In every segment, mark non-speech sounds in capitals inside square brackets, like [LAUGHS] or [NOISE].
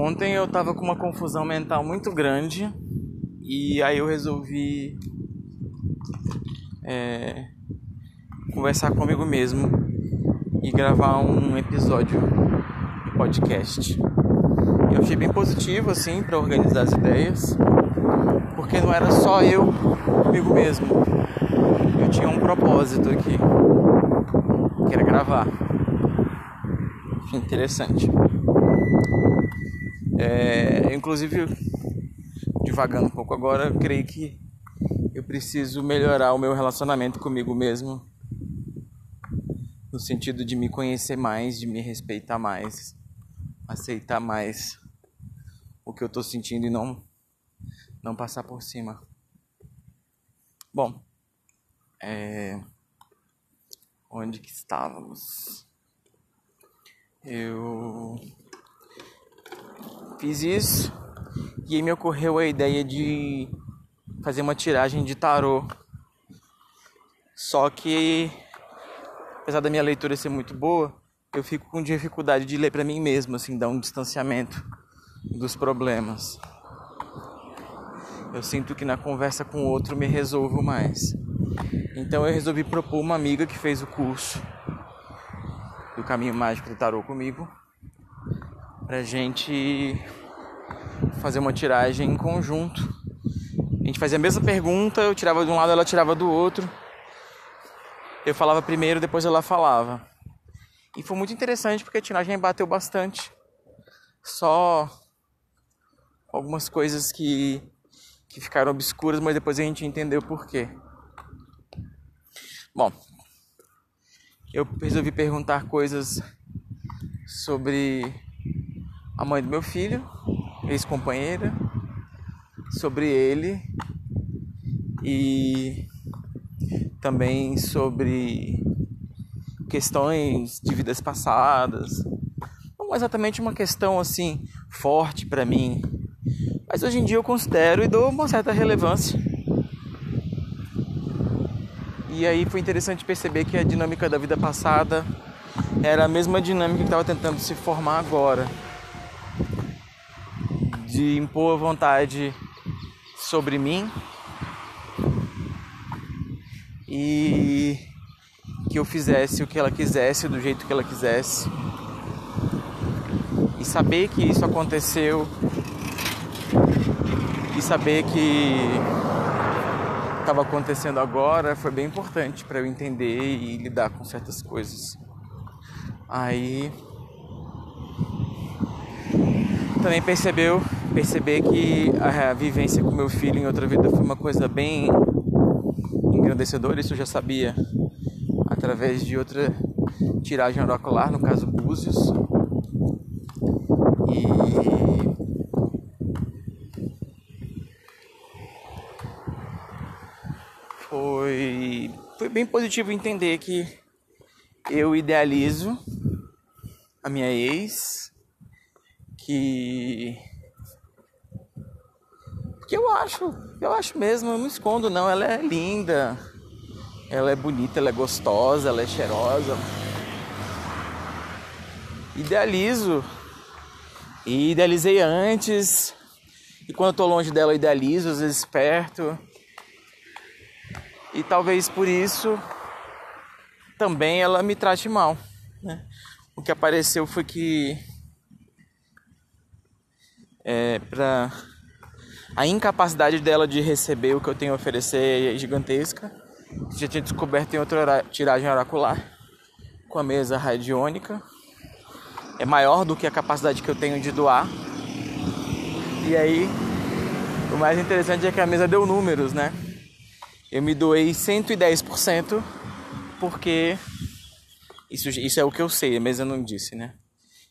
Ontem eu tava com uma confusão mental muito grande e aí eu resolvi é, conversar comigo mesmo e gravar um episódio de podcast. Eu achei bem positivo assim para organizar as ideias, porque não era só eu comigo mesmo. Eu tinha um propósito aqui, que era gravar. Achei interessante. É, inclusive, divagando um pouco agora, eu creio que eu preciso melhorar o meu relacionamento comigo mesmo, no sentido de me conhecer mais, de me respeitar mais, aceitar mais o que eu estou sentindo e não não passar por cima. Bom, é... onde que estávamos? Eu fiz isso e aí me ocorreu a ideia de fazer uma tiragem de tarô. Só que apesar da minha leitura ser muito boa, eu fico com dificuldade de ler para mim mesmo, assim, dar um distanciamento dos problemas. Eu sinto que na conversa com o outro me resolvo mais. Então eu resolvi propor uma amiga que fez o curso do Caminho Mágico do Tarô comigo, pra gente fazer uma tiragem em conjunto. A gente fazia a mesma pergunta, eu tirava de um lado, ela tirava do outro. Eu falava primeiro, depois ela falava. E foi muito interessante porque a tiragem bateu bastante. Só algumas coisas que, que ficaram obscuras, mas depois a gente entendeu por quê. Bom, eu resolvi perguntar coisas sobre a mãe do meu filho, ex-companheira, sobre ele e também sobre questões de vidas passadas. Não exatamente uma questão assim forte para mim, mas hoje em dia eu considero e dou uma certa relevância e aí foi interessante perceber que a dinâmica da vida passada era a mesma dinâmica que estava tentando se formar agora. De impor a vontade sobre mim e que eu fizesse o que ela quisesse, do jeito que ela quisesse. E saber que isso aconteceu e saber que estava acontecendo agora foi bem importante para eu entender e lidar com certas coisas. Aí também percebeu, perceber que a vivência com meu filho em outra vida foi uma coisa bem engrandecedora, isso eu já sabia através de outra tiragem oracular, no caso Búzios. E foi, foi bem positivo entender que eu idealizo a minha ex, que que eu acho, eu acho mesmo, eu não escondo não, ela é linda, ela é bonita, ela é gostosa, ela é cheirosa. Idealizo. E idealizei antes. E quando eu tô longe dela, eu idealizo, às vezes perto. E talvez por isso também ela me trate mal. Né? O que apareceu foi que é, para a incapacidade dela de receber o que eu tenho a oferecer é gigantesca. Já tinha descoberto em outra tiragem oracular com a mesa radiônica. É maior do que a capacidade que eu tenho de doar. E aí, o mais interessante é que a mesa deu números, né? eu me doei 110% porque isso, isso é o que eu sei, mas eu não disse, né?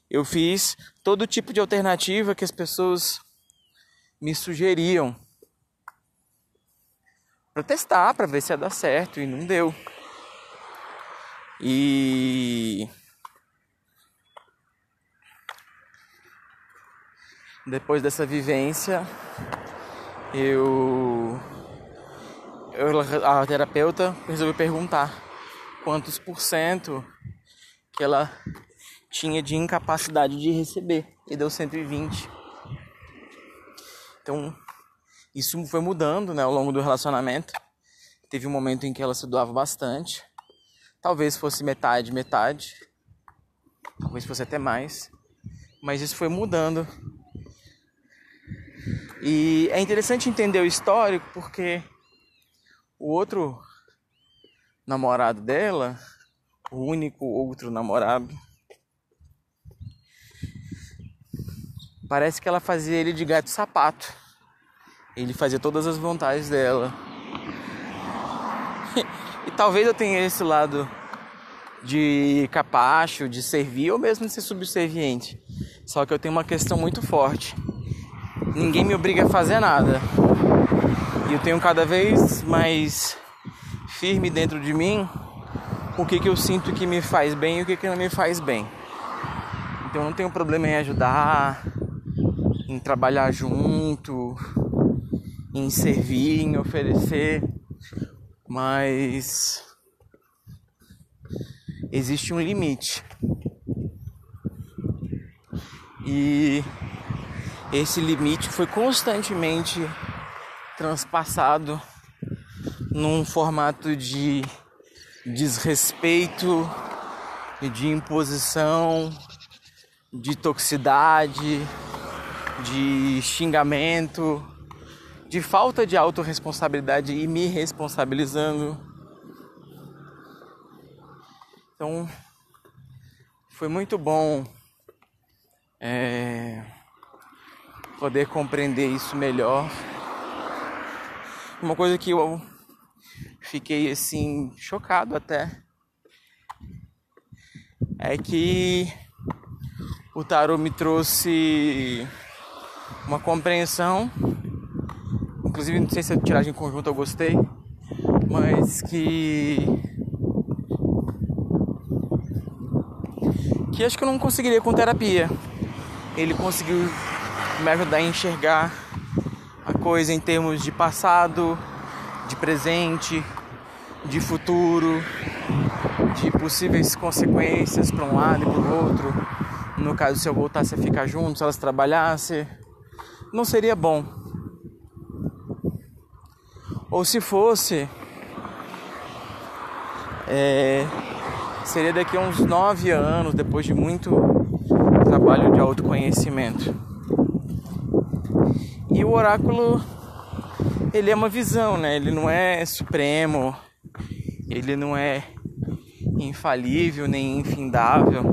Eu fiz todo tipo de alternativa que as pessoas me sugeriam para testar, para ver se ia dar certo e não deu. E depois dessa vivência, eu eu, a terapeuta resolveu perguntar quantos por cento que ela tinha de incapacidade de receber e deu 120. Então, isso foi mudando, né, ao longo do relacionamento. Teve um momento em que ela se doava bastante. Talvez fosse metade, metade. Talvez fosse até mais. Mas isso foi mudando. E é interessante entender o histórico porque o outro namorado dela, o único outro namorado, parece que ela fazia ele de gato sapato. Ele fazia todas as vontades dela. [LAUGHS] e talvez eu tenha esse lado de capacho, de servir ou mesmo de ser subserviente. Só que eu tenho uma questão muito forte. Ninguém me obriga a fazer nada. E eu tenho cada vez mais firme dentro de mim o que, que eu sinto que me faz bem e o que, que não me faz bem. Então eu não tenho problema em ajudar, em trabalhar junto, em servir, em oferecer, mas existe um limite. E esse limite foi constantemente transpassado num formato de desrespeito, de imposição, de toxicidade, de xingamento, de falta de autorresponsabilidade e me responsabilizando. Então, foi muito bom é, poder compreender isso melhor. Uma coisa que eu fiquei assim chocado até é que o tarot me trouxe uma compreensão Inclusive, não sei se a tiragem conjunta eu gostei, mas que. que acho que eu não conseguiria com terapia. Ele conseguiu me ajudar a enxergar a coisa em termos de passado, de presente, de futuro, de possíveis consequências para um lado e para o outro. No caso, se eu voltasse a ficar junto, se elas trabalhassem, não seria bom. Ou se fosse, é, seria daqui a uns nove anos, depois de muito trabalho de autoconhecimento. E o oráculo, ele é uma visão, né? Ele não é supremo, ele não é infalível nem infindável,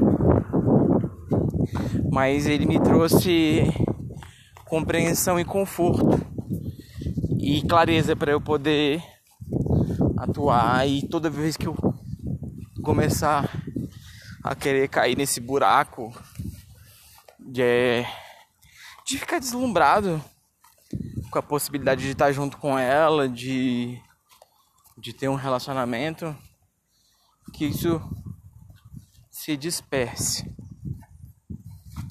mas ele me trouxe compreensão e conforto e clareza para eu poder atuar e toda vez que eu começar a querer cair nesse buraco de, de ficar deslumbrado com a possibilidade de estar junto com ela, de, de ter um relacionamento, que isso se disperse.